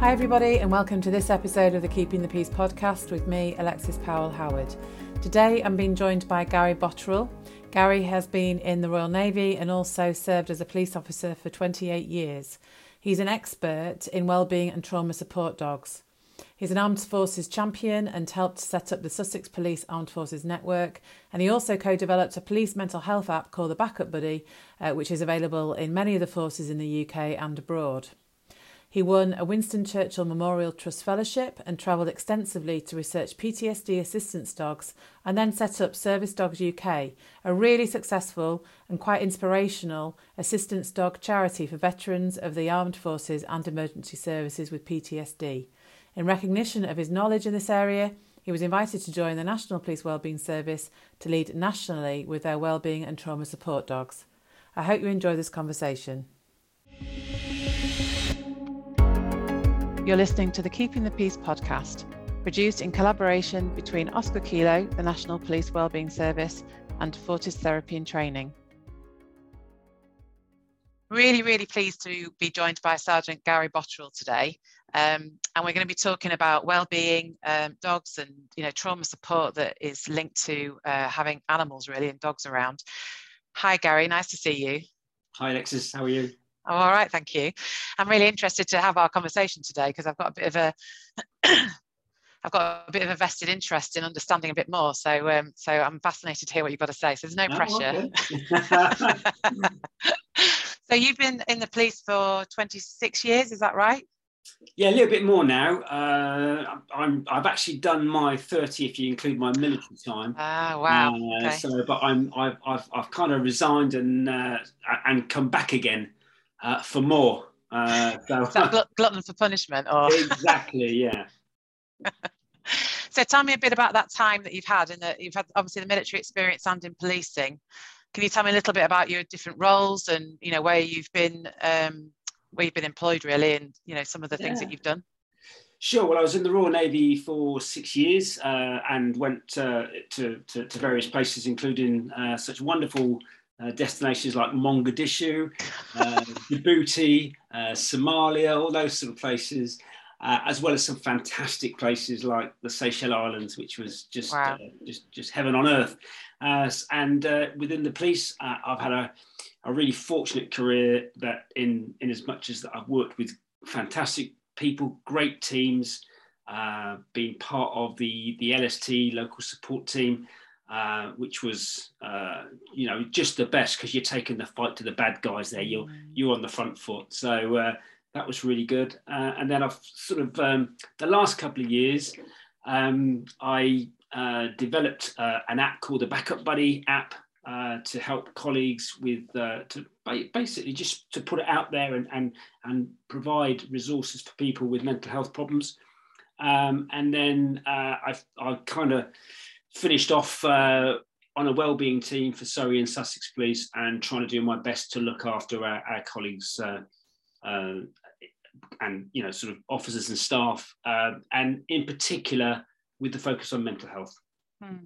Hi, everybody, and welcome to this episode of the Keeping the Peace podcast with me, Alexis Powell Howard. Today, I'm being joined by Gary Botterill. Gary has been in the Royal Navy and also served as a police officer for 28 years. He's an expert in wellbeing and trauma support dogs. He's an armed forces champion and helped set up the Sussex Police Armed Forces Network. And he also co developed a police mental health app called the Backup Buddy, uh, which is available in many of the forces in the UK and abroad. He won a Winston Churchill Memorial Trust Fellowship and travelled extensively to research PTSD assistance dogs and then set up Service Dogs UK, a really successful and quite inspirational assistance dog charity for veterans of the armed forces and emergency services with PTSD. In recognition of his knowledge in this area, he was invited to join the National Police Wellbeing Service to lead nationally with their wellbeing and trauma support dogs. I hope you enjoy this conversation. You're listening to the Keeping the Peace podcast, produced in collaboration between Oscar Kilo, the National Police Wellbeing Service, and Fortis Therapy and Training. Really, really pleased to be joined by Sergeant Gary Botterill today. Um, and we're going to be talking about well-being, um, dogs, and you know trauma support that is linked to uh, having animals really and dogs around. Hi, Gary. Nice to see you. Hi, Alexis. How are you? Oh, all right, thank you. I'm really interested to have our conversation today because I've got a bit of a I've got a bit of a vested interest in understanding a bit more. So, um, so I'm fascinated to hear what you've got to say. So there's no pressure. Okay. so you've been in the police for 26 years, is that right? Yeah, a little bit more now. Uh, I'm I've actually done my 30 if you include my military time. Ah, wow. Uh, okay. So, but I'm I've I've, I've kind of resigned and uh, and come back again uh, for more. Uh, so, glut- glutton for punishment, or exactly, yeah. so tell me a bit about that time that you've had in the you've had obviously the military experience and in policing. Can you tell me a little bit about your different roles and you know where you've been um, where you've been employed really and you know some of the things yeah. that you've done? Sure. Well, I was in the Royal Navy for six years uh, and went uh, to, to, to, various places, including uh, such wonderful uh, destinations like Mogadishu, uh, Djibouti, uh, Somalia, all those sort of places, uh, as well as some fantastic places like the Seychelles Islands, which was just wow. Uh, just just heaven on earth. Uh, and within the police, I've had a, a really fortunate career that in in as much as that I've worked with fantastic people, great teams, being part of the the LST local support team. Uh, which was uh, you know just the best because you're taking the fight to the bad guys there. You're mm. you're on the front foot, so uh, that was really good. Uh, and then I've sort of um, the last couple of years, um, I uh, developed an app called the Backup Buddy app to help colleagues with to basically just to put it out there and and and provide resources for people with mental health problems. Um, and then I've I kind of finished off uh, on a well-being team for Surrey and Sussex Police and trying to do my best to look after our, our colleagues uh, uh, and you know sort of officers and staff uh, and in particular with the focus on mental health. Hmm.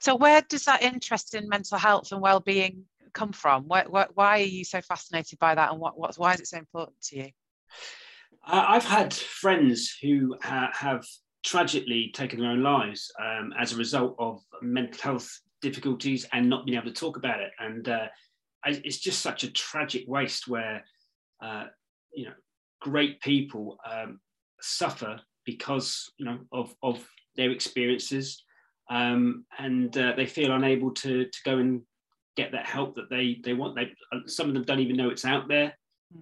So where does that interest in mental health and well-being come from? Why, why, why are you so fascinated by that and what, what, why is it so important to you? Uh, I've had friends who ha- have tragically taken their own lives um, as a result of mental health difficulties and not being able to talk about it. And uh, it's just such a tragic waste where, uh, you know, great people um, suffer because, you know, of, of their experiences um, and uh, they feel unable to, to go and get that help that they, they want. They, some of them don't even know it's out there.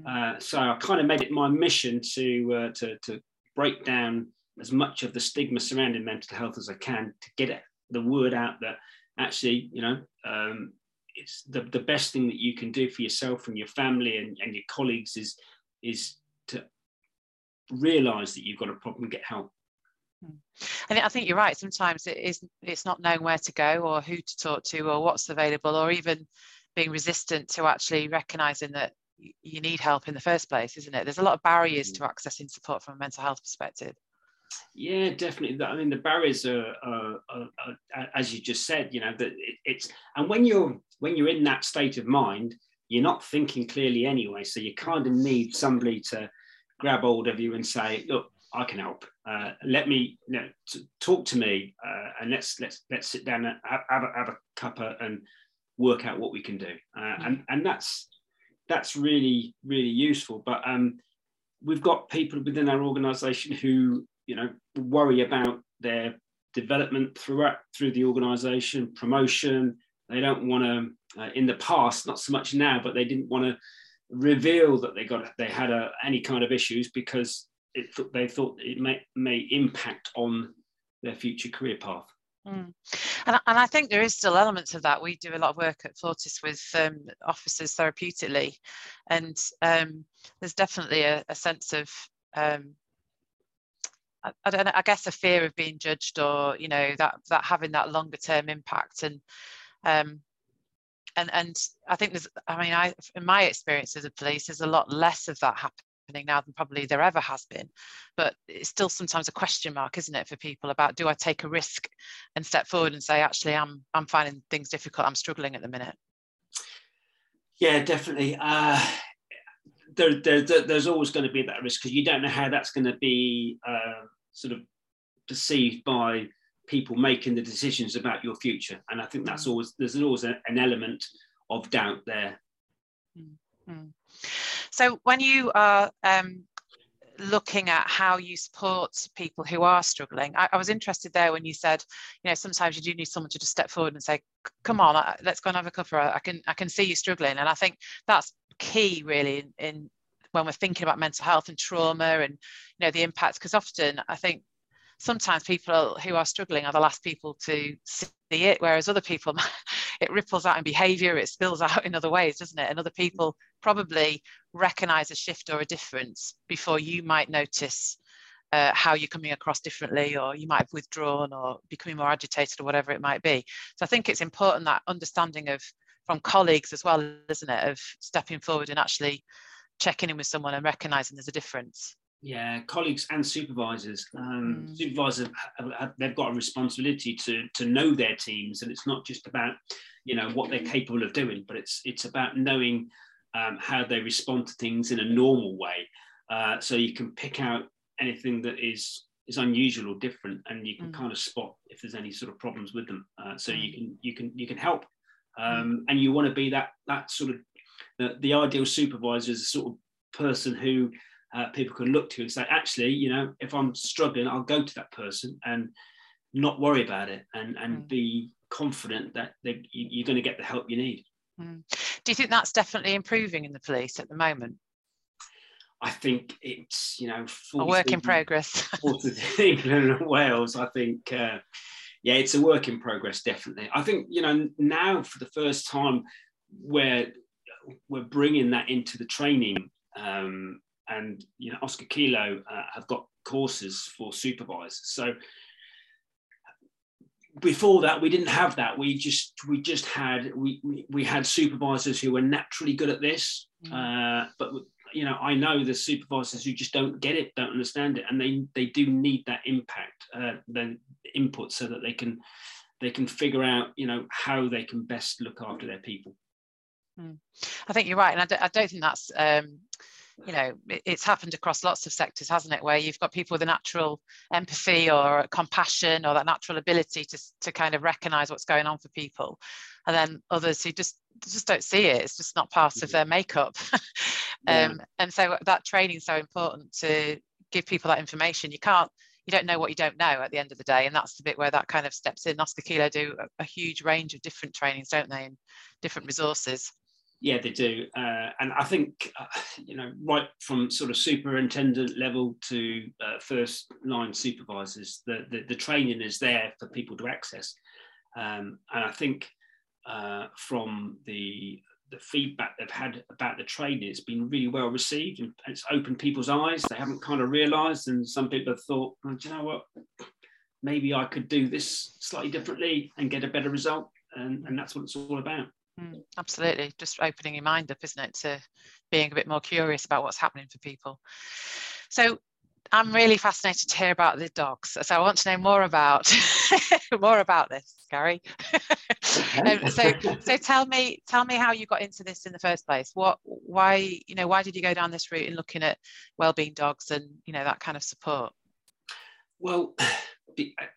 Mm. so I kind of made it my mission to, uh, to, to break down as much of the stigma surrounding mental health as I can to get the word out that actually, you know, um, it's the, the best thing that you can do for yourself and your family and, and your colleagues is is to realize that you've got a problem and get help. And I think you're right. Sometimes it is it's not knowing where to go or who to talk to or what's available or even being resistant to actually recognizing that you need help in the first place, isn't it? There's a lot of barriers mm. to accessing support from a mental health perspective. Yeah, definitely. I mean, the barriers are, are, are, are as you just said. You know that it, it's and when you're when you're in that state of mind, you're not thinking clearly anyway. So you kind of need somebody to grab hold of you and say, "Look, I can help. Uh, let me you know, talk to me, uh, and let's let's let's sit down and have, have, a, have a cuppa and work out what we can do. Uh, mm. And and that's that's really really useful. But um, we've got people within our organisation who you know worry about their development throughout through the organisation, promotion. They don't want to. Uh, in the past, not so much now, but they didn't want to reveal that they got they had a, any kind of issues because it, they thought it may may impact on their future career path. Mm. And, and I think there is still elements of that. We do a lot of work at Fortis with um, officers therapeutically, and um, there's definitely a, a sense of um, I, I, don't know, I guess a fear of being judged or you know that that having that longer term impact and um, and and I think there's I mean I in my experience as a police there's a lot less of that happening now than probably there ever has been. But it's still sometimes a question mark isn't it for people about do I take a risk and step forward and say actually I'm I'm finding things difficult. I'm struggling at the minute yeah definitely. Uh there, there, there's always going to be that risk because you don't know how that's going to be uh, sort of perceived by people making the decisions about your future. And I think that's mm. always there's always a, an element of doubt there. Mm-hmm. So when you are um, looking at how you support people who are struggling, I, I, was interested there when you said, you know, sometimes you do need someone to just step forward and say, "Come on, let's go and have a cuppa. I can I can see you struggling." And I think that's key really in, in when we're thinking about mental health and trauma and you know the impacts because often i think sometimes people who are struggling are the last people to see it whereas other people it ripples out in behavior it spills out in other ways doesn't it? And other people probably recognize a shift or a difference before you might notice uh, how you're coming across differently or you might have withdrawn or becoming more agitated or whatever it might be. So i think it's important that understanding of from colleagues as well, isn't it, of stepping forward and actually checking in with someone and recognizing there's a difference. Yeah, colleagues and supervisors. Um, mm. Supervisors they've got a responsibility to to know their teams, and it's not just about you know what they're capable of doing, but it's it's about knowing um, how they respond to things in a normal way, uh, so you can pick out anything that is is unusual or different, and you can mm. kind of spot if there's any sort of problems with them. Uh, so mm. you can you can you can help um, and you want to be that that sort of the, the ideal supervisor is a sort of person who uh, people can look to and say, actually, you know, if I'm struggling, I'll go to that person and not worry about it and and mm. be confident that they, you're going to get the help you need. Mm. Do you think that's definitely improving in the police at the moment? I think it's you know a work in progress. England and Wales. I think uh, yeah, it's a work in progress, definitely. I think you know now for the first time, we're we're bringing that into the training, um, and you know Oscar Kilo uh, have got courses for supervisors. So before that, we didn't have that. We just we just had we we, we had supervisors who were naturally good at this, mm. uh, but you know, I know the supervisors who just don't get it, don't understand it, and they they do need that impact, uh, the input, so that they can they can figure out, you know, how they can best look after their people. Mm. I think you're right, and I don't, I don't think that's um, you know it's happened across lots of sectors, hasn't it? Where you've got people with a natural empathy or compassion or that natural ability to to kind of recognise what's going on for people, and then others who just just don't see it. It's just not part of their makeup. yeah. um, and so that training is so important to give people that information. You can't, you don't know what you don't know at the end of the day. And that's the bit where that kind of steps in. Oscar Kilo do a, a huge range of different trainings, don't they? And different resources. Yeah, they do. Uh, and I think, uh, you know, right from sort of superintendent level to uh, first line supervisors, the, the, the, training is there for people to access. Um, and I think uh, from the the feedback they've had about the training. It's been really well received and it's opened people's eyes. They haven't kind of realized and some people have thought do you know what? Maybe i could do this slightly differently and get a better result. And, and that's what it's all about. Mm, absolutely. Just opening your mind up isn't it to being a bit more curious about what's happening for people. So I'm really fascinated to hear about the dogs. So I want to know more about more about this, Gary. um, so so tell me tell me how you got into this in the first place. What why you know why did you go down this route in looking at well-being dogs and you know that kind of support? Well,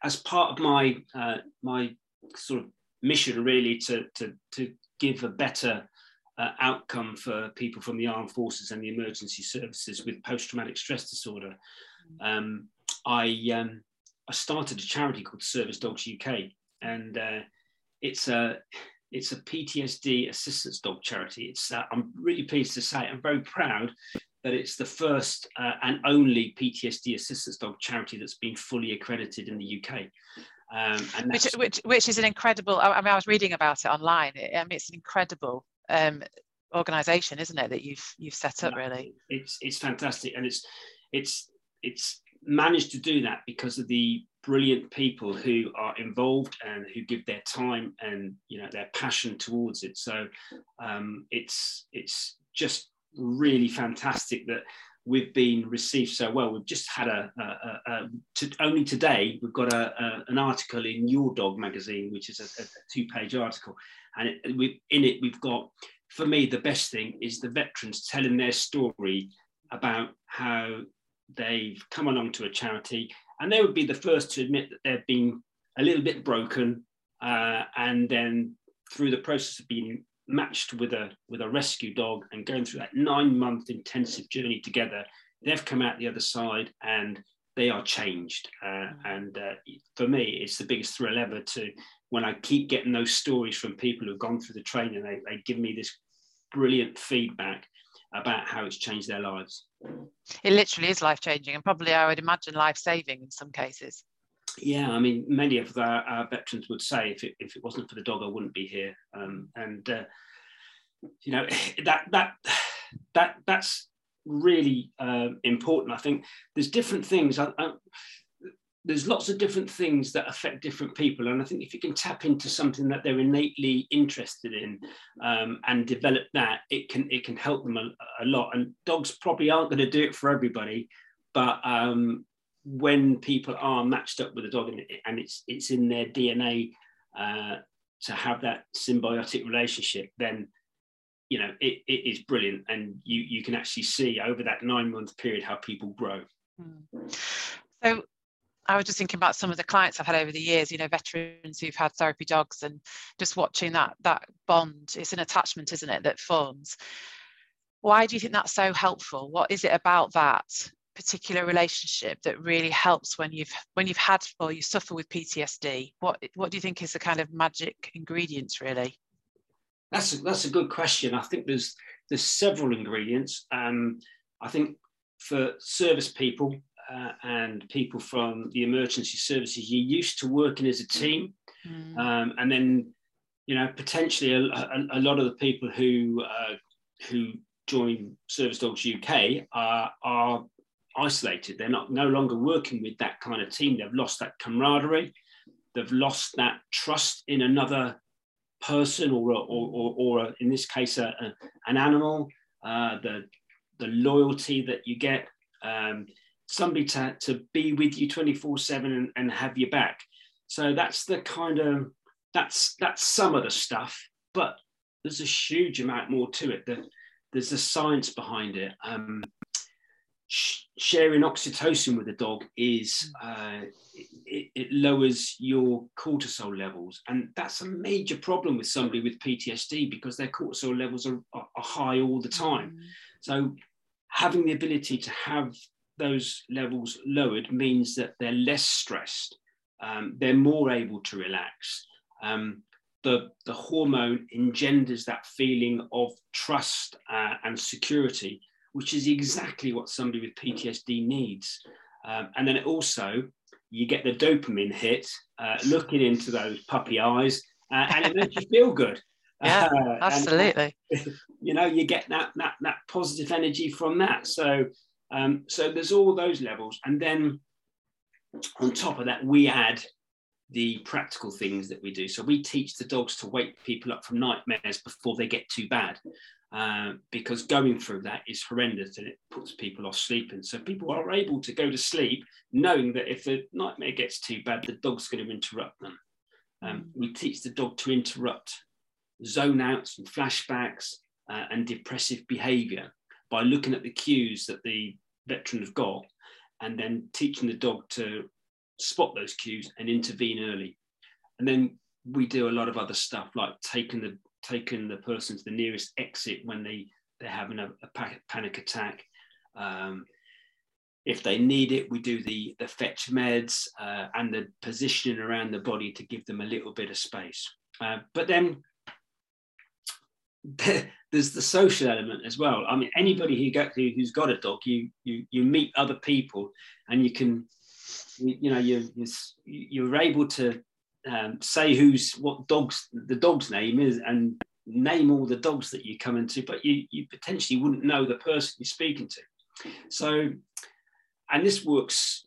as part of my uh, my sort of mission, really, to to to give a better uh, outcome for people from the armed forces and the emergency services with post-traumatic stress disorder, um, I um, I started a charity called Service Dogs UK, and uh, it's a it's a PTSD assistance dog charity. It's uh, I'm really pleased to say I'm very proud that it's the first uh, and only PTSD assistance dog charity that's been fully accredited in the UK. Um, which, which, which is an incredible. I mean, I was reading about it online. I mean, it's an incredible um, organization, isn't it? That you've you've set up. Really, it's it's fantastic, and it's it's it's managed to do that because of the brilliant people who are involved and who give their time and you know their passion towards it. So um, it's it's just really fantastic that we've been received so well. We've just had a, a, a, a to, only today we've got an article in Your Dog magazine, which is a, two-page article, and it, we, in it we've got. For me, the best thing is the veterans telling their story about how they've come along to a charity, and they would be the first to admit that they've been a little bit broken, uh, and then through the process of being matched with a with a rescue dog and going through that nine month intensive journey together, they've come out the other side and they are changed. Uh, mm. and uh, for me, it's the biggest thrill ever to when I keep getting those stories from people who've gone through the training. They, they give me this brilliant feedback about how it's changed their lives. It literally is life changing and probably I would imagine life saving in some cases. Yeah, I mean, many of our, our, veterans would say if it, if it wasn't for the dog, I wouldn't be here. Um, and uh, you know that that that that's really uh, important. I think there's different things. I, I, there's lots of different things that affect different people, and I think if you can tap into something that they're innately interested in um, and develop that, it can it can help them a, a lot. And dogs probably aren't going to do it for everybody, but um, when people are matched up with a dog and, and it's it's in their DNA uh, to have that symbiotic relationship, then you know it, it is brilliant, and you you can actually see over that nine month period how people grow. Hmm. So I was just thinking about some of the clients I've had over the years, you know, veterans who've had therapy dogs and just watching that that bond. It's an attachment, isn't it, that forms. Why do you think that's so helpful? What is it about that particular relationship that really helps when you've when you've had or you suffer with PTSD? What what do you think is the kind of magic ingredients really? That's a, that's a good question. I think there's there's several ingredients. Um, I think for service people, uh, and people from the emergency services, you're used to working as a team. Mm. Um, and then, you know, potentially a, a, a lot of the people who uh, who join Service Dogs UK are, are isolated. They're not no longer working with that kind of team. They've lost that camaraderie. They've lost that trust in another person or, or, or, or in this case, a, a, an animal, uh, the, the loyalty that you get. Um, somebody to, to be with you 24 7 and, and have your back. So that's the kind of, that's, that's some of the stuff, but there's a huge amount more to it. The, there's the science behind it. Um, sh- sharing oxytocin with a dog is uh, it, it, lowers your cortisol levels, and that's a major problem with somebody with PTSD because their cortisol levels are, are, are high all the time. Mm. So having the ability to have those levels lowered means that they're less stressed, um, they're more able to relax. Um, the, the hormone engenders that feeling of trust uh, and security, which is exactly what somebody with PTSD needs. Um, and then also, you get the dopamine hit, uh, looking into those puppy eyes, uh, and it makes you feel good. Yeah, uh, absolutely. And, you know, you get that, that that positive energy from that. So um, so there's all those levels. And then on top of that, we add the practical things that we do. So we teach the dogs to wake people up from nightmares before they get too bad. Uh, because going through that is horrendous and it puts people off sleeping. So people are able to go to sleep knowing that if the nightmare gets too bad, the dog's going to interrupt them. Um, we teach the dog to interrupt zone outs and flashbacks uh, and depressive behavior by looking at the cues that the veteran have got and then teaching the dog to spot those cues and intervene early. And then we do a lot of other stuff like taking the taking the person to the nearest exit when they they're having a, a panic attack. Um, if they need it, we do the, the fetch meds uh, and the positioning around the body to give them a little bit of space. Uh, but then there's the social element as well. I mean, anybody who got who, has got a dog, you you you meet other people, and you can, you, you know, you you're able to um, say who's what dogs the dog's name is, and name all the dogs that you come into, but you you potentially wouldn't know the person you're speaking to. So and this works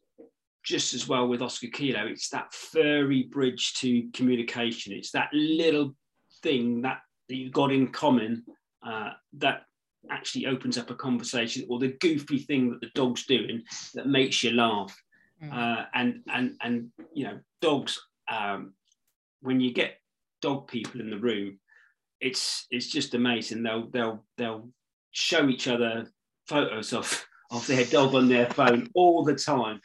just as well with Oscar Kilo. It's that furry bridge to communication. It's that little thing that, that you've got in common uh, that actually opens up a conversation, or the goofy thing that the dog's doing that makes you laugh. Mm. Uh, and and and you know, dogs. Um, when you get dog people in the room, it's it's just amazing. They'll they'll they'll show each other photos of of their dog on their phone all the time.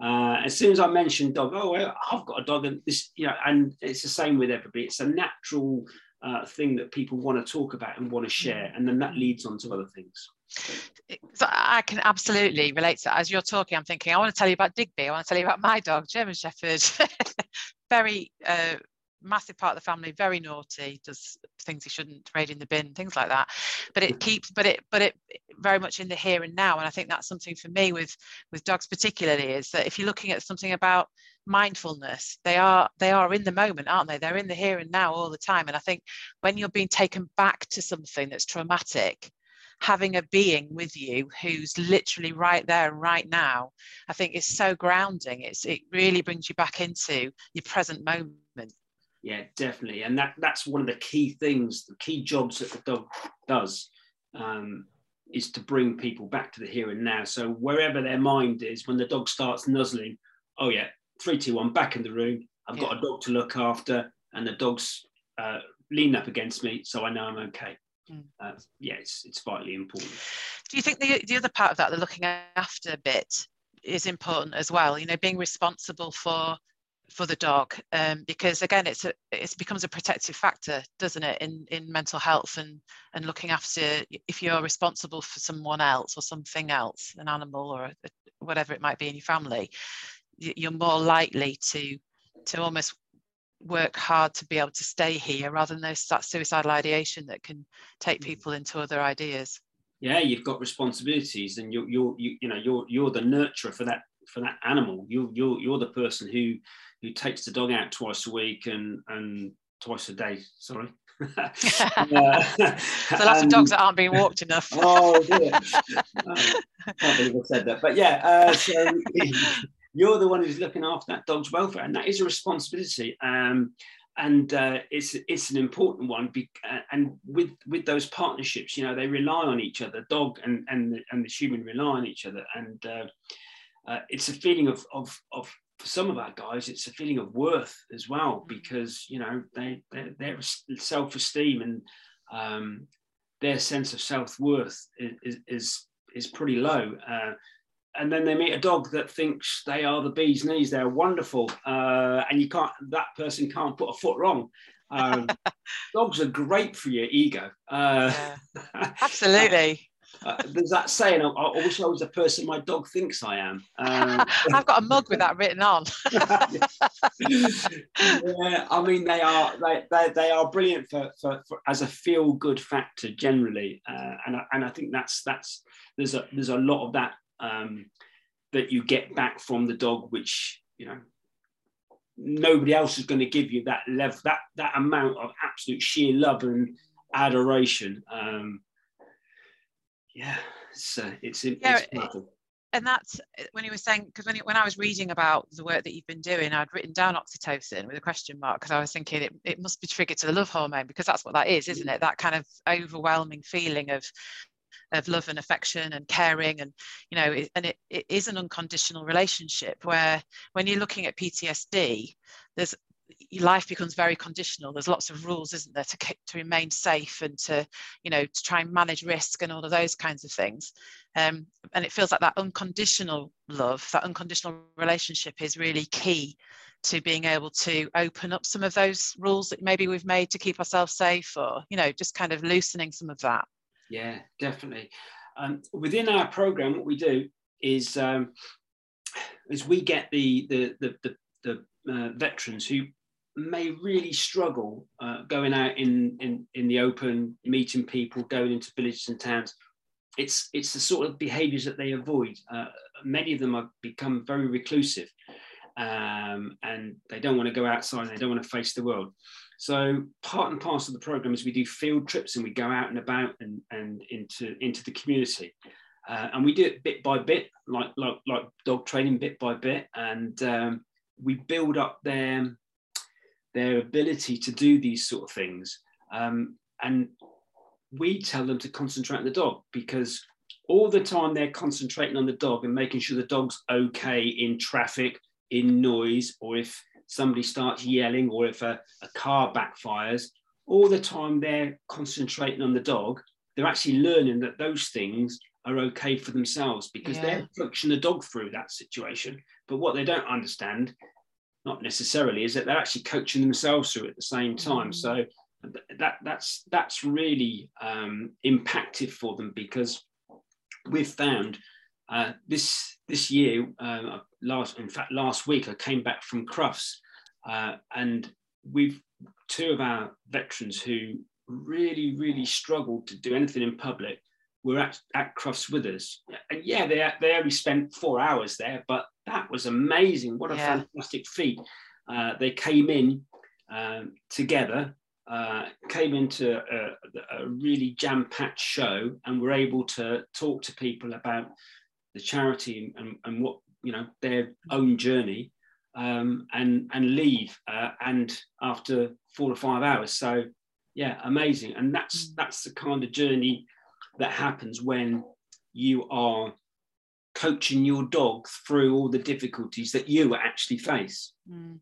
Uh, as soon as I mention dog, oh, I've got a dog, and this, you know, and it's the same with everybody. It's a natural uh, thing that people want to talk about and want to share, and then that leads on to other things. So I can absolutely relate to that. As you're talking, I'm thinking, I want to tell you about Digby. I want to tell you about my dog, German Shepherd. Very uh, massive part of the family very naughty does things he shouldn't trade in the bin things like that. But it keeps but it but it very much in the here and now. And i think that's something for me with with dogs particularly is that if you're looking at something about mindfulness they are they are in the moment aren't they? They're in the here and now all the time. And i think when you're being taken back to something that's traumatic having a being with you who's literally right there and right now i think is so grounding. It's it really brings you back into your present moment yeah, definitely. And that that's one of the key things, the key jobs that the dog does um, is to bring people back to the here and now. So wherever their mind is, when the dog starts nuzzling, oh yeah, three, two, one, back in the room. I've yeah. got a dog to look after, and the dog's uh, leaning up against me, so I know I'm okay. Mm. Uh, yeah, it's, it's vitally important. Do you think the, the other part of that, the looking after bit, is important as well? You know, being responsible for for the dog um, because again it's a it becomes a protective factor doesn't it in in mental health and and looking after if you're responsible for someone else or something else an animal or a, whatever it might be in your family you're more likely to to almost work hard to be able to stay here rather than those that suicidal ideation that can take mm. people into other ideas yeah you've got responsibilities and you're you're you, you know you're you're the nurturer for that for that animal you're you're you're the person who who takes the dog out twice a week and and twice a day. Sorry. uh, so lots of dogs that aren't being walked enough. oh dear! Oh, can't believe I said that. But yeah, uh, so you're the one who's looking after that dog's welfare, and that is a responsibility. Um, and uh, it's it's an important one. Be- uh, and with with those partnerships, you know, they rely on each other. Dog and and the, and the human rely on each other, and uh, uh, it's a feeling of of of for some of our guys, it's a feeling of worth as well mm. because you know they, they their self-esteem and um, their sense of self-worth is is, is pretty low. Uh, and then they meet a dog that thinks they are the bee's knees. They're wonderful, uh, and you can't. That person can't put a foot wrong. Um, dogs are great for your ego. Uh, yeah, absolutely. Uh, there's that saying, I, I, wish I was the person my dog thinks I am. Um, I've got a mug with that written on. yeah, I mean, they are they, they, they are brilliant for, for, for as a feel good factor generally, uh, and I, and I think that's that's there's a there's a lot of that um, that you get back from the dog, which you know nobody else is going to give you that level that that amount of absolute sheer love and adoration. Um, yeah, it's uh, it's, yeah, it's and that's uh, when you were saying because when, when I was reading about the work that you've been doing, I'd written down oxytocin with a question mark because I was thinking it, it must be triggered to the love hormone because that's what that is, isn't it? That kind of overwhelming feeling of of love and affection and caring and you know it, and it, it is an unconditional relationship where when you're looking at PTSD there's life becomes very conditional. There's lots of rules isn't there to, to remain safe and to you know to try and manage risk and all of those kinds of things. Um, and it feels like that unconditional love that unconditional relationship is really key to being able to open up some of those rules that maybe we've made to keep ourselves safe or you know just kind of loosening some of that. Yeah definitely. Um, within our program what we do is um, is we get the the the, the, the uh, veterans who may really struggle uh, going out in, in in the open meeting people going into villages and towns it's it's the sort of behaviors that they avoid uh, many of them have become very reclusive um, and they don't want to go outside, And they don't want to face the world. So part and parcel of the program is we do field trips and we go out and about and, and into, into the community. Uh, and we do it bit by bit, like, like, like dog training bit by bit. And um, we build up their, their ability to do these sort of things. Um, and we tell them to concentrate on the dog because all the time they're concentrating on the dog and making sure the dog's okay in traffic in noise or if somebody starts yelling or if a, a car backfires, all the time they're concentrating on the dog, they're actually learning that those things are okay for themselves because yeah. they're coaching the dog through that situation. But what they don't understand, not necessarily, is that they're actually coaching themselves through at the same time. Mm. So that that's that's really um, impacted for them because we've found uh, this this year, uh, last in fact last week, I came back from Crufts, uh, and we've two of our veterans who really really struggled to do anything in public were at, at Crufts with us. And yeah, they they only spent four hours there, but that was amazing. What a yeah. fantastic feat! Uh, they came in um, together uh, came into a, a really jam-packed show and were able to talk to people about the charity and, and what you know their own journey um, and and leave uh, and after four or five hours so yeah amazing and that's mm. that's the kind of journey that happens when you are coaching your dog through all the difficulties that you actually face mm.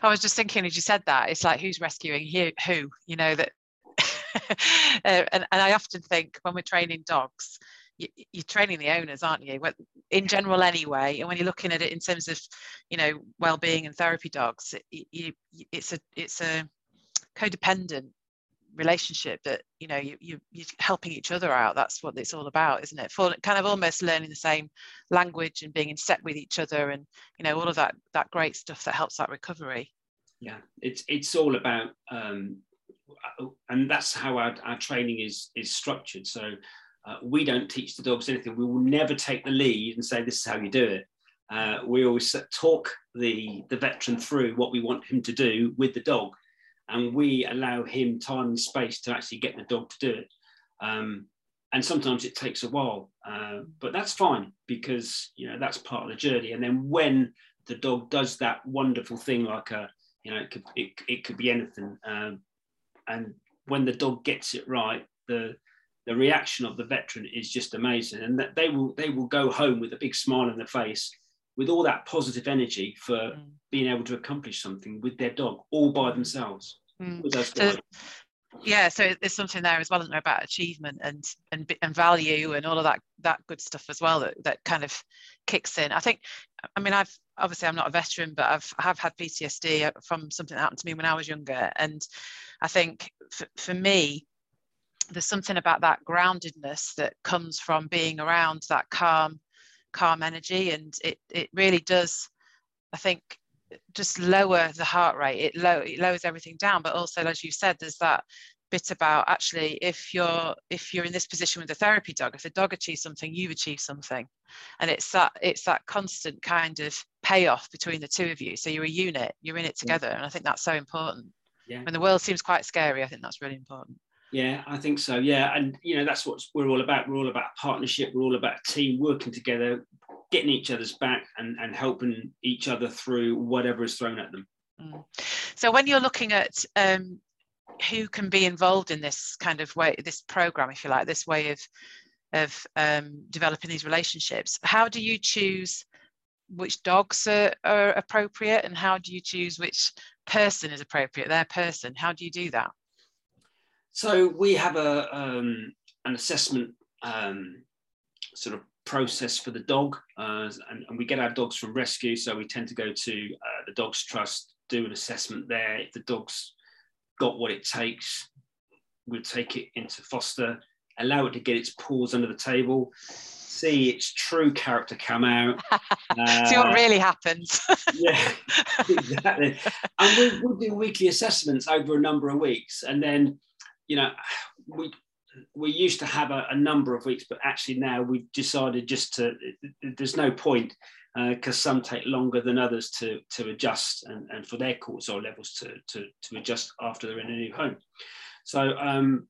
i was just thinking as you said that it's like who's rescuing who you know that uh, and, and i often think when we're training dogs you're training the owners aren't you in general anyway and when you're looking at it in terms of you know well-being and therapy dogs it, you, it's a it's a codependent relationship that you know you, you you're helping each other out that's what it's all about isn't it for kind of almost learning the same language and being in step with each other and you know all of that that great stuff that helps that recovery yeah it's it's all about um and that's how our, our training is is structured so uh, we don't teach the dogs anything. We will never take the lead and say, this is how you do it. Uh, we always talk the, the veteran through what we want him to do with the dog. And we allow him time and space to actually get the dog to do it. Um, and sometimes it takes a while, uh, but that's fine because you know that's part of the journey. And then when the dog does that wonderful thing, like a you know it could it, it could be anything, um, and when the dog gets it right, the the reaction of the veteran is just amazing, and that they will they will go home with a big smile on their face, with all that positive energy for mm. being able to accomplish something with their dog all by themselves. Mm. So, yeah, so there's something there as well, isn't there, about achievement and and and value and all of that that good stuff as well that that kind of kicks in. I think, I mean, I've obviously I'm not a veteran, but I've I have had PTSD from something that happened to me when I was younger, and I think for, for me there's something about that groundedness that comes from being around that calm calm energy and it it really does i think just lower the heart rate. It low it lowers everything down. But also as you said there's that bit about actually if you're if you're in this position with a therapy dog if the dog achieves something you've achieved something. And it's that it's that constant kind of payoff between the two of you. So you're a unit you're in it together and i think that's so important. Yeah. when the world seems quite scary. I think that's really important yeah, I think so. Yeah, and you know that's what we're all about. We're all about partnership. We're all about a team working together, getting each other's back, and and helping each other through whatever is thrown at them. Mm. So when you're looking at um, who can be involved in this kind of way, this program, if you like, this way of of um, developing these relationships, how do you choose which dogs are, are, appropriate, and how do you choose which person is appropriate, their person. How do you do that? So we have a um, an assessment um, sort of process for the dog, uh, and, and, we get our dogs from rescue. So we tend to go to uh, the Dogs Trust, do an assessment there. If the dog's got what it takes, we'll take it into foster, allow it to get its paws under the table, see its true character come out. Uh, see what really happens. yeah, exactly. And we, we'll do weekly assessments over a number of weeks, and then you know we we used to have a, a, number of weeks, but actually now we've decided just to. There's no point because uh, some take longer than others to to adjust and, and for their cortisol levels to, to to adjust after they're in a new home. So um,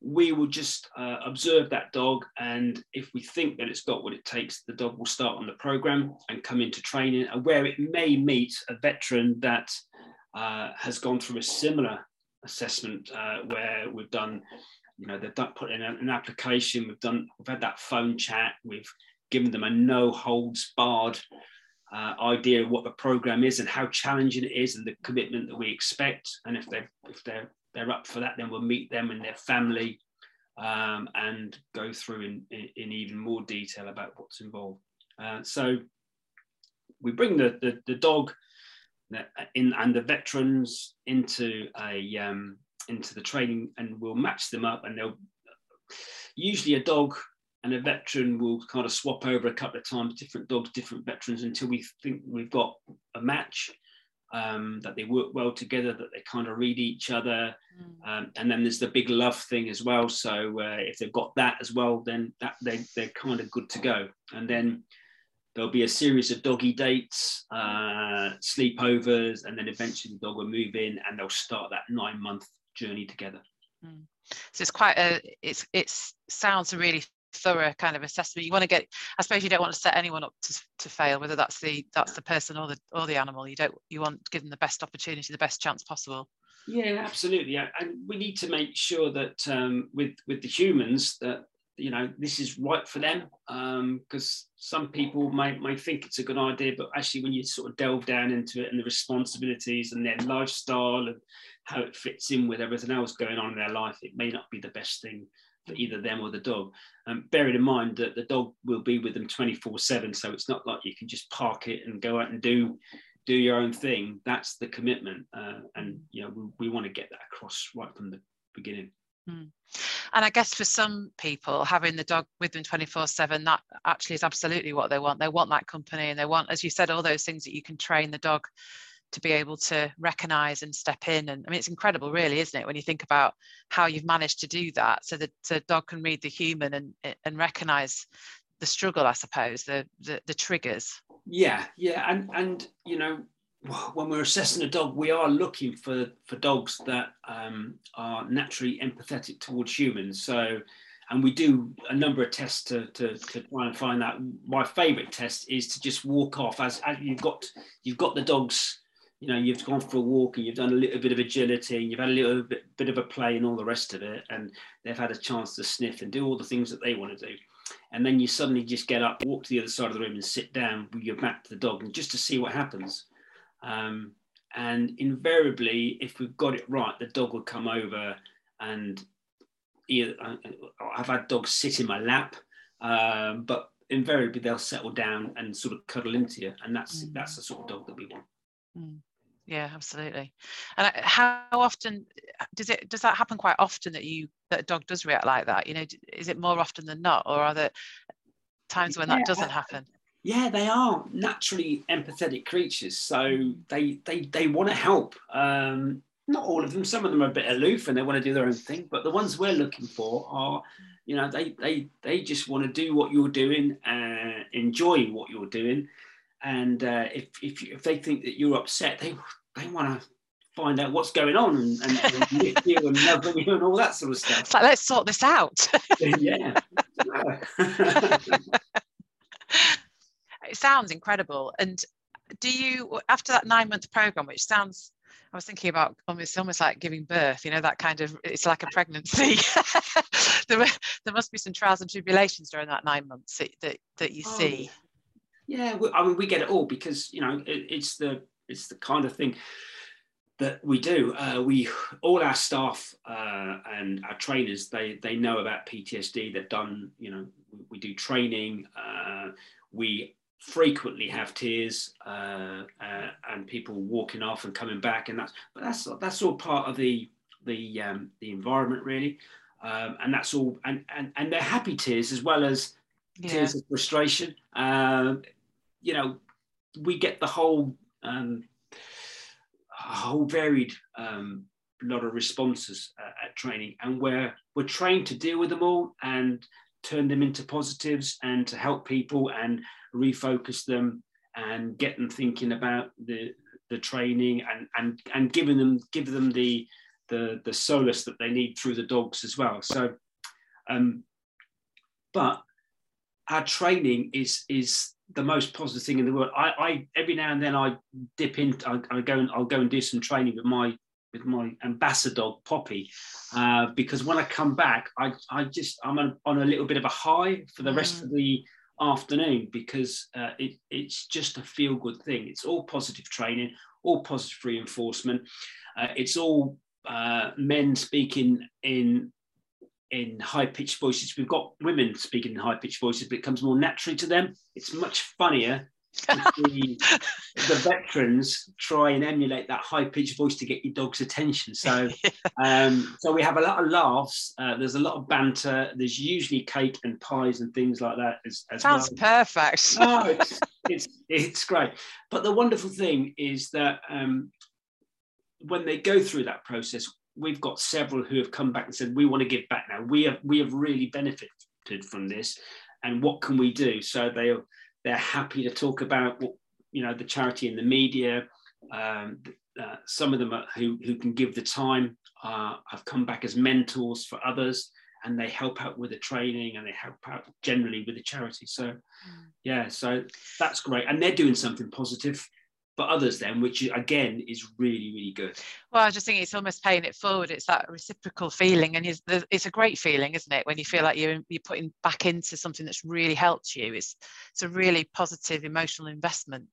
we will just uh, observe that dog, and if we think that it's got what it takes, the dog will start on the program and come into training, and where it may meet a veteran that uh, has gone through a similar assessment uh, where we've done you know they've done, put in an application we've done we've had that phone chat we've given them a no holds barred uh, idea of what the program is and how challenging it is and the commitment that we expect. And if they're if they're they're up for that then we'll meet them and their family um, and go through in, in, in, even more detail about what's involved. Uh, so we bring the, the, the dog in and the veterans into a um, into the training and we'll match them up and they'll usually a dog and a veteran will kind of swap over a couple of times different dogs different veterans until we think we've got a match um, that they work well together that they kind of read each other. Mm. um, and then there's the big love thing as well. So uh, if they've got that as well then that they, they're kind of good to go. And then there'll be a series of doggy dates, uh, sleepovers, and then eventually the dog will move in and they'll start that nine month journey together. Mm. So it's quite a it's it sounds a really thorough kind of assessment. You want to get I suppose you don't want to set anyone up to, to fail, whether that's the that's the person or the or the animal. You don't you want to give them the best opportunity, the best chance possible. Yeah, absolutely. And we need to make sure that um, with with the humans that you know this is right for them because um, some people may, may think it's a good idea but actually when you sort of delve down into it and the responsibilities and their lifestyle and how it fits in with everything else going on in their life it may not be the best thing for either them or the dog. Um, bearing in mind that the dog will be with them 24 7 so it's not like you can just park it and go out and do do your own thing. That's the commitment uh, and you know we, we want to get that across right from the beginning Mm. And I guess for some people, having the dog with them 24 7, that actually is absolutely what they want. They want that company and they want, as you said, all those things that you can train the dog to be able to recognize and step in. And I mean, it's incredible, really, isn't it, when you think about how you've managed to do that so that the dog can read the human and, and recognize the struggle, I suppose, the, the, the triggers. Yeah, yeah. And, and, you know, when we're assessing a dog, we are looking for, for dogs that um, are naturally empathetic towards humans. So, and we do a number of tests to, to, to try and find that. My favourite test is to just walk off as, as you've got you've got the dogs. You know, you've gone for a walk and you've done a little bit of agility and you've had a little bit, bit of a play and all the rest of it, and they've had a chance to sniff and do all the things that they want to do. And then you suddenly just get up, walk to the other side of the room, and sit down with your back to the dog, and just to see what happens um, and invariably, if we've got it right, the dog will come over and either, uh, I've had dogs sit in my lap, um, but invariably they'll settle down and sort of cuddle into you, and that's mm. that's the sort of dog that we want. Mm. Yeah, absolutely. And uh, how often does it does that happen? Quite often that you that a dog does react like that. You know, is it more often than not, or are there times when yeah, that doesn't happen? Yeah, they are naturally empathetic creatures, so they they they want to help. Um, not all of them. Some of them are a bit aloof and they want to do their own thing. But the ones we're looking for are, you know, they they they just want to do what you're doing, uh, enjoy what you're doing, and uh, if if if they think that you're upset, they they want to find out what's going on and, and, and you and you and all that sort of stuff. It's like let's sort this out. yeah. it sounds incredible. And do you, after that nine month program, which sounds, I was thinking about almost almost like giving birth, you know, that kind of, it's like a pregnancy. there, there must be some trials and tribulations during that nine months that, that, that you oh, see. Yeah, I mean, we get it all because, you know, it, it's the, it's the kind of thing that we do. Uh, we all our staff uh, and our trainers they they know about PTSD. They've done you know we, we do training. Uh, we frequently have tears uh, uh, and people walking off and coming back, and that's but that's that's all part of the the um, the environment really, um, and that's all and, and and they're happy tears as well as yeah. tears of frustration. Um, you know, we get the whole um, whole varied um, lot of responses uh, at training, and we're we're trained to deal with them all and turn them into positives and to help people and refocus them and get them thinking about the the training and and and giving them give them the the the solace that they need through the dogs as well. So, um, but our training is is the most positive thing in the world. I, I every now and then I dip in. I, I, go and I'll go and do some training with my with my ambassador dog Poppy, uh, because when I come back, I I just I'm on, on a little bit of a high for the rest mm. of the afternoon because uh, it, it's just a feel good thing. It's all positive training, all positive reinforcement. Uh, it's all uh, men speaking in in high pitched voices. We've got women speaking in high pitched voices, but it comes more naturally to them. It's much funnier the, the veterans try and emulate that high pitched voice to get your dog's attention. So, um, so we have a lot of laughs. Uh, there's a lot of banter. There's usually cake and pies and things like that. As, as Sounds well. perfect. oh, it's, it's it's great. But the wonderful thing is that um, when they go through that process, we've got several who have come back and said, "We want to give back now. We have we have really benefited from this, and what can we do?" So they they're happy to talk about what you know the charity in the media. Um, uh, some of them are, who who can give the time uh, have come back as mentors for others, and they help out with the training and they help out generally with the charity. So, mm. yeah, so that's great, and they're doing something positive but others then, which again is really, really good. Well, I just think it's almost paying it forward. It's that reciprocal feeling, and it's, a great feeling, isn't it? When you feel like you're you're putting back into something that's really helped you. It's it's a really positive emotional investment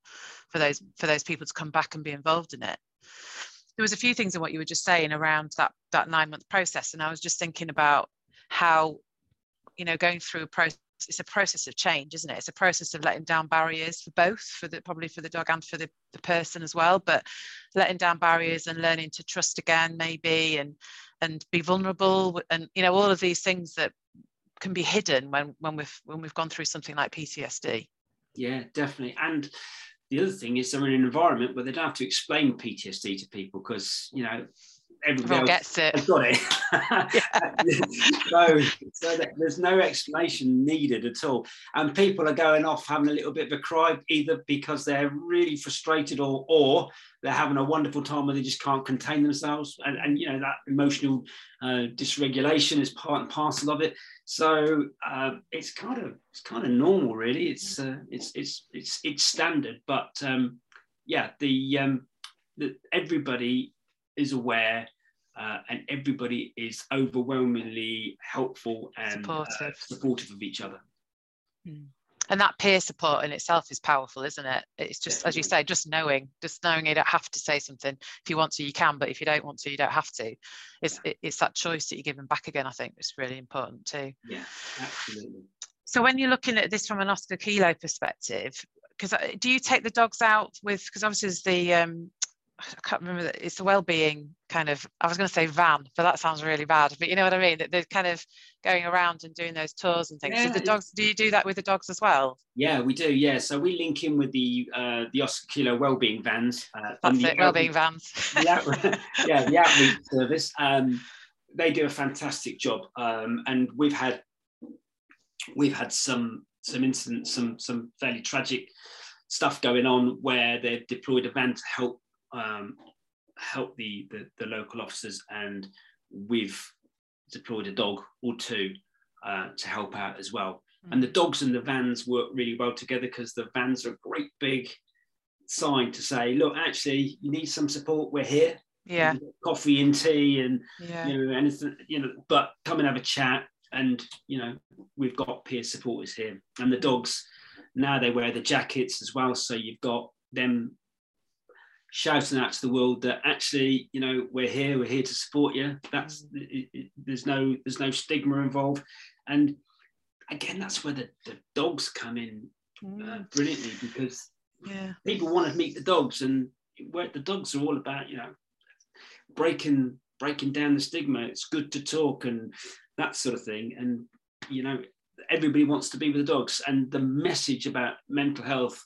for those for those people to come back and be involved in it. There was a few things in what you were just saying around that that nine month process, and I was just thinking about how you know going through a process it's a process of change isn't it? It's a process of letting down barriers for both for the probably for the dog and for the, the person as well but letting down barriers and learning to trust again maybe and and be vulnerable and you know all of these things that can be hidden when when we've when we've gone through something like ptsd yeah definitely. And the other thing is they're in an environment where they don't have to explain ptsd to people because you know everybody gets it. got it. so, so there's no explanation needed at all. And people are going off having a little bit of a cry, either because they're really frustrated or or they're having a wonderful time where they just can't contain themselves. And, and you know, that emotional uh, dysregulation is part and parcel of it. So uh, it's kind of it's kind of normal, really. It's uh, it's it's it's it's standard, but um, yeah, the um, the, everybody is aware uh, and everybody is overwhelmingly helpful and uh, supportive, uh, supportive of each other. Mm. And that peer support in itself is powerful, isn't it? It's just, Definitely. as you say, just knowing, just knowing you don't have to say something. If you want to, you can, but if you don't want to, you don't have to. It's yeah. it, it's that choice that you're giving back again. I think is really important too. Yeah, absolutely. So when you're looking at this from an Oscar Kilo perspective, because uh, do you take the dogs out with? Because obviously, there's the um, I can't remember that it's the well-being kind of I was going to say van but that sounds really bad but you know what I mean? That they're kind of going around and doing those tours and things. Yeah, so the dogs do you do that with the dogs as well? Yeah we do yeah. So we link in with the uh, the Oscar Kilo well-being vans uh, that's it well-being vans. The yeah the outreach service. Um, they do a fantastic job. Um, and we've had we've had some some incidents some some fairly tragic stuff going on where they've deployed a van to help um, help the, the, the local officers, and we've deployed a dog or two uh, to help out as well. Mm. And the dogs and the vans work really well together because the vans are a great big sign to say, look, actually, you need some support. We're here. Yeah. Coffee and tea and yeah. you know anything, you know, but come and have a chat. And you know, we've got peer supporters here. And the dogs now they wear the jackets as well. So you've got them shouting out to the world that actually, you know, we're here, we're here to support you. That's it, it, there's no there's no stigma involved, and again, that's where the, the dogs come in uh, mm. brilliantly because yeah. people want to meet the dogs, and where the dogs are all about, you know, breaking breaking down the stigma. It's good to talk and that sort of thing, and you know, everybody wants to be with the dogs, and the message about mental health.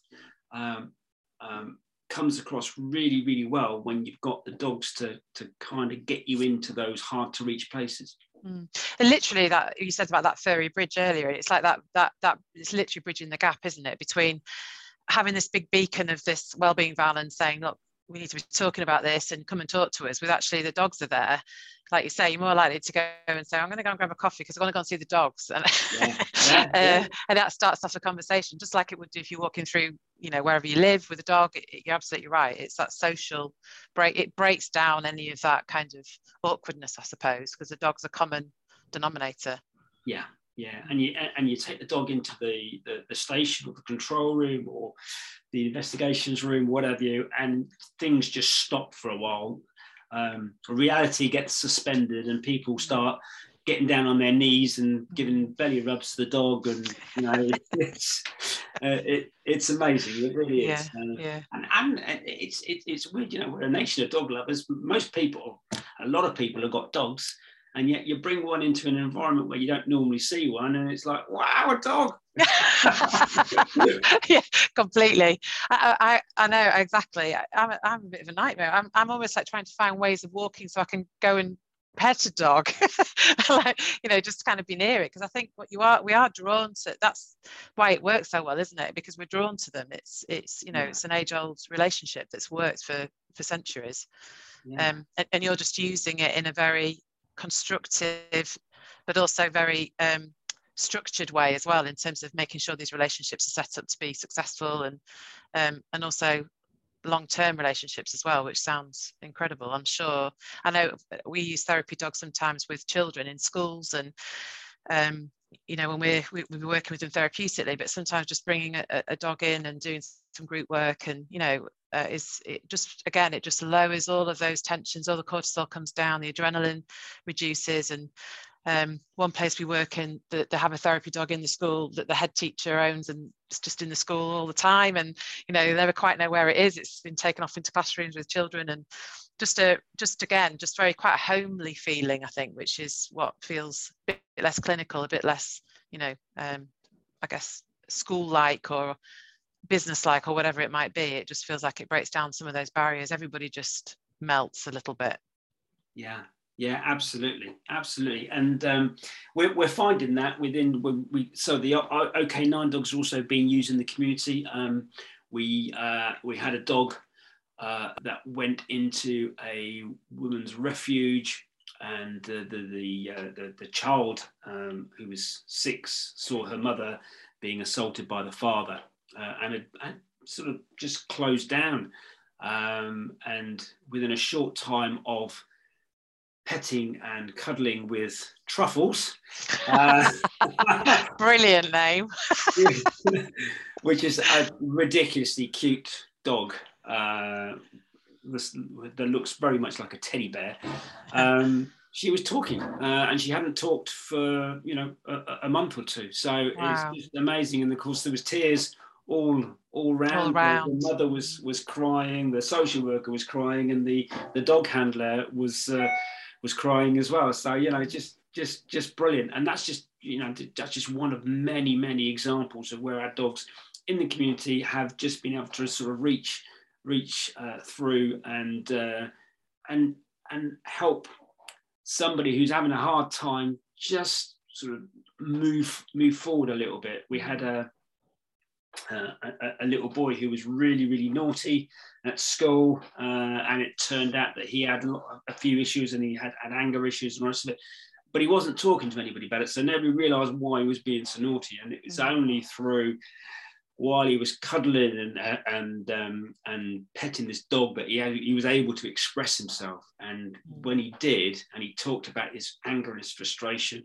Um, um, comes across really, really well when you've got the dogs to to kind of get you into those hard to reach places. Mm. And literally, that you said about that furry bridge earlier, it's like that that that it's literally bridging the gap, isn't it, between having this big beacon of this well-being van and saying, look, we need to be talking about this and come and talk to us with actually the dogs are there. Like you say you're more likely to go and say i'm going to go and grab a coffee because i want to go and see the dogs. And, yeah. Yeah, yeah. Uh, and that starts off a conversation just like it would do if you're walking through you know wherever you live with a dog. It, you're absolutely right. It's that social break it breaks down any of that kind of awkwardness i suppose because the dog's a common denominator. Yeah yeah and you and you take the dog into the, the, the station or the control room or the investigations room whatever you and things just stop for a while. Um, reality gets suspended and people start getting down on their knees and giving belly rubs to the dog and you know it's uh, it, it's amazing it really is. Yeah, uh, yeah. And, and it's it, it's weird you know we're a nation of dog lovers. Most people a lot of people have got dogs and yet you bring one into an environment where you don't normally see one and it's like wow a dog! Yeah completely. I, I, I know exactly. I, am a, I'm a bit of a nightmare. I'm, I'm almost like trying to find ways of walking so I can go and pet a dog. Like you know just kind of be near it because I think what you are we are drawn to that's why it works so well isn't it? Because we're drawn to them. It's it's you know yeah. it's an age old relationship that's worked for for centuries. Yeah. um and, and you're just using it in a very constructive, but also very um, structured way as well in terms of making sure these relationships are set up to be successful and um, and also long-term relationships as well which sounds incredible i'm sure. I know we use therapy dogs sometimes with children in schools and um, you know when we're we, we're working with them therapeutically but sometimes just bringing a, a dog in and doing some group work and you know uh, is it just again it just lowers all of those tensions all the cortisol comes down the adrenaline reduces and um, one place we work in that they have a therapy dog in the school that the head teacher owns and it's just in the school all the time and you know they never quite know where it is. It's been taken off into classrooms with children and just a just again just very quite a homely feeling i think which is what feels a bit less clinical a bit less you know um, i guess school like or business like or whatever it might be it just feels like it breaks down some of those barriers. Everybody just melts a little bit. Yeah. Yeah absolutely. Absolutely. And um, we're, we're finding that within when we so the OK9 dogs also being used in the community. Um, we uh, we had a dog uh, that went into a women's refuge and uh, the the, uh, the, the child um, who was six saw her mother being assaulted by the father uh, and it, it, sort of just closed down. Um, and within a short time of petting and cuddling with truffles, uh, brilliant name, which is a ridiculously cute dog. Uh, that looks very much like a teddy bear. Um, she was talking, uh, and she hadn't talked for you know a, a month or two. So wow. it's amazing. And of course, there was tears all all round. All round. The mother was was crying, the social worker was crying, and the the dog handler was uh, was crying as well. So you know, just just just brilliant. And that's just you know that's just one of many many examples of where our dogs in the community have just been able to sort of reach reach uh, through and uh, and and help somebody who's having a hard time just sort of move move forward a little bit. We had a uh, a, a, little boy who was really, really naughty at school, uh, and it turned out that he had a few issues and he had, had anger issues and the rest of it. But he wasn't talking to anybody about it, so nobody realised why he was being so naughty. And it was mm. only through while he was cuddling and uh, and um, and petting this dog that he had, he was able to express himself. And mm. when he did, and he talked about his anger and his frustration,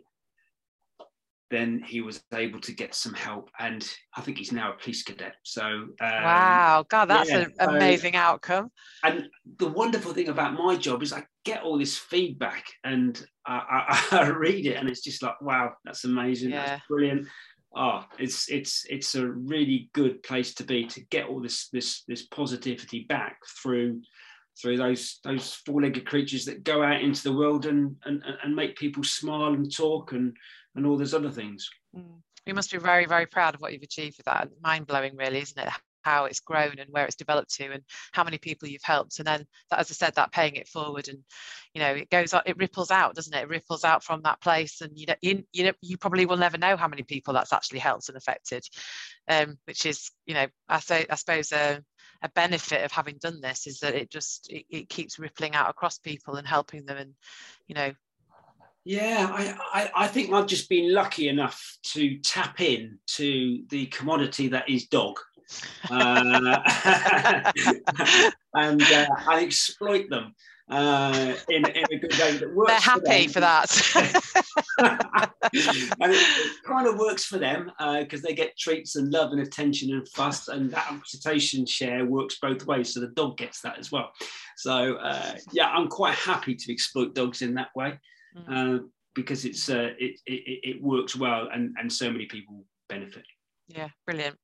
then he was able to get some help, and I think he's now a police cadet. So um, wow, God, that's yeah, an amazing so, outcome. And the wonderful thing about my job is I get all this feedback, and I, I, I read it, and it's just like, wow, that's amazing, yeah. that's brilliant. Oh, it's it's it's a really good place to be to get all this this this positivity back through through those those four-legged creatures that go out into the world and and, and make people smile and talk and and all those other things. Mm. You must be very very proud of what you've achieved with that. Mind blowing, really, isn't it? How it's grown and where it's developed to, and how many people you've helped. And then, as I said, that paying it forward, and you know, it goes, it ripples out, doesn't it? It ripples out from that place, and you know, you you, know, you probably will never know how many people that's actually helped and affected, um, which is, you know, I say, I suppose. Uh, a benefit of having done this is that it just it, it keeps rippling out across people and helping them and you know yeah, I, I, I, think I've just been lucky enough to tap in to the commodity that is dog. Uh, and uh, and exploit them uh, in, in a good way that works. They're happy for, for that. and it, it, kind of works for them because uh, they get treats and love and attention and fuss, and that oxytocin share works both ways. So the dog gets that as well. So uh, yeah, I'm quite happy to exploit dogs in that way mm. because it's uh, it, it, it works well, and and so many people benefit. Yeah, brilliant.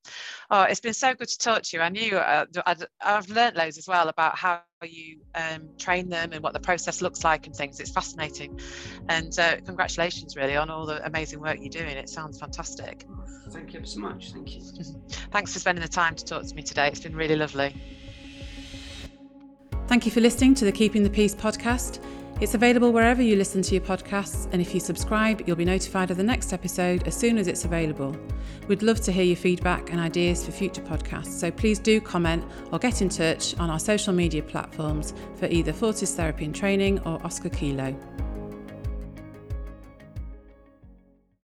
Oh, it's been so good to talk to you. I knew uh, i have learned loads as well about how you um, train them and what the process looks like and things. It's fascinating. And uh, congratulations, really, on all the amazing work you're doing. It sounds fantastic. Thank you so much. Thank you. Thanks for spending the time to talk to me today. It's been really lovely. Thank you for listening to the Keeping the Peace podcast. It's available wherever you listen to your podcasts, and if you subscribe, you'll be notified of the next episode as soon as it's available. We'd love to hear your feedback and ideas for future podcasts, so please do comment or get in touch on our social media platforms for either Fortis Therapy and Training or Oscar Kilo.